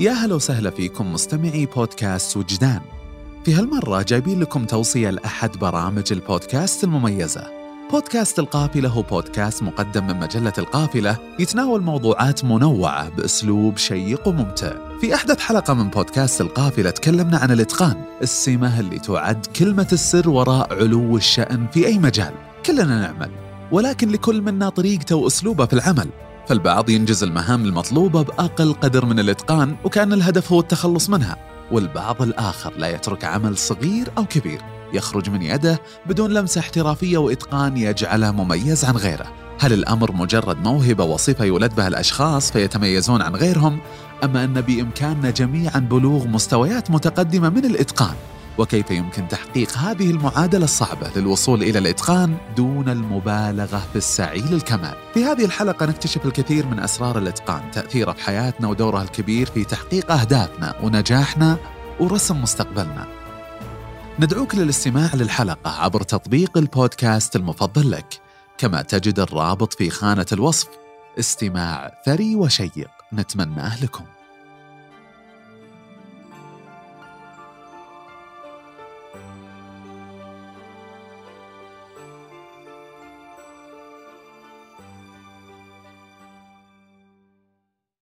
يا هلا وسهلا فيكم مستمعي بودكاست وجدان. في هالمرة جايبين لكم توصية لأحد برامج البودكاست المميزة. بودكاست القافلة هو بودكاست مقدم من مجلة القافلة يتناول موضوعات منوعة بأسلوب شيق وممتع. في أحدث حلقة من بودكاست القافلة تكلمنا عن الإتقان السمة اللي تعد كلمة السر وراء علو الشأن في أي مجال. كلنا نعمل ولكن لكل منا طريقته وأسلوبه في العمل. فالبعض ينجز المهام المطلوبة بأقل قدر من الإتقان وكأن الهدف هو التخلص منها. والبعض الآخر لا يترك عمل صغير أو كبير. يخرج من يده بدون لمسة احترافية وإتقان يجعله مميز عن غيره. هل الأمر مجرد موهبة وصفة يولد بها الأشخاص فيتميزون عن غيرهم أما أن بإمكاننا جميعا بلوغ مستويات متقدمة من الإتقان؟ وكيف يمكن تحقيق هذه المعادلة الصعبة للوصول إلى الإتقان دون المبالغة في السعي للكمال. في هذه الحلقة نكتشف الكثير من أسرار الإتقان، تأثيره في حياتنا ودوره الكبير في تحقيق أهدافنا ونجاحنا ورسم مستقبلنا. ندعوك للاستماع للحلقة عبر تطبيق البودكاست المفضل لك، كما تجد الرابط في خانة الوصف. استماع ثري وشيق نتمناه لكم.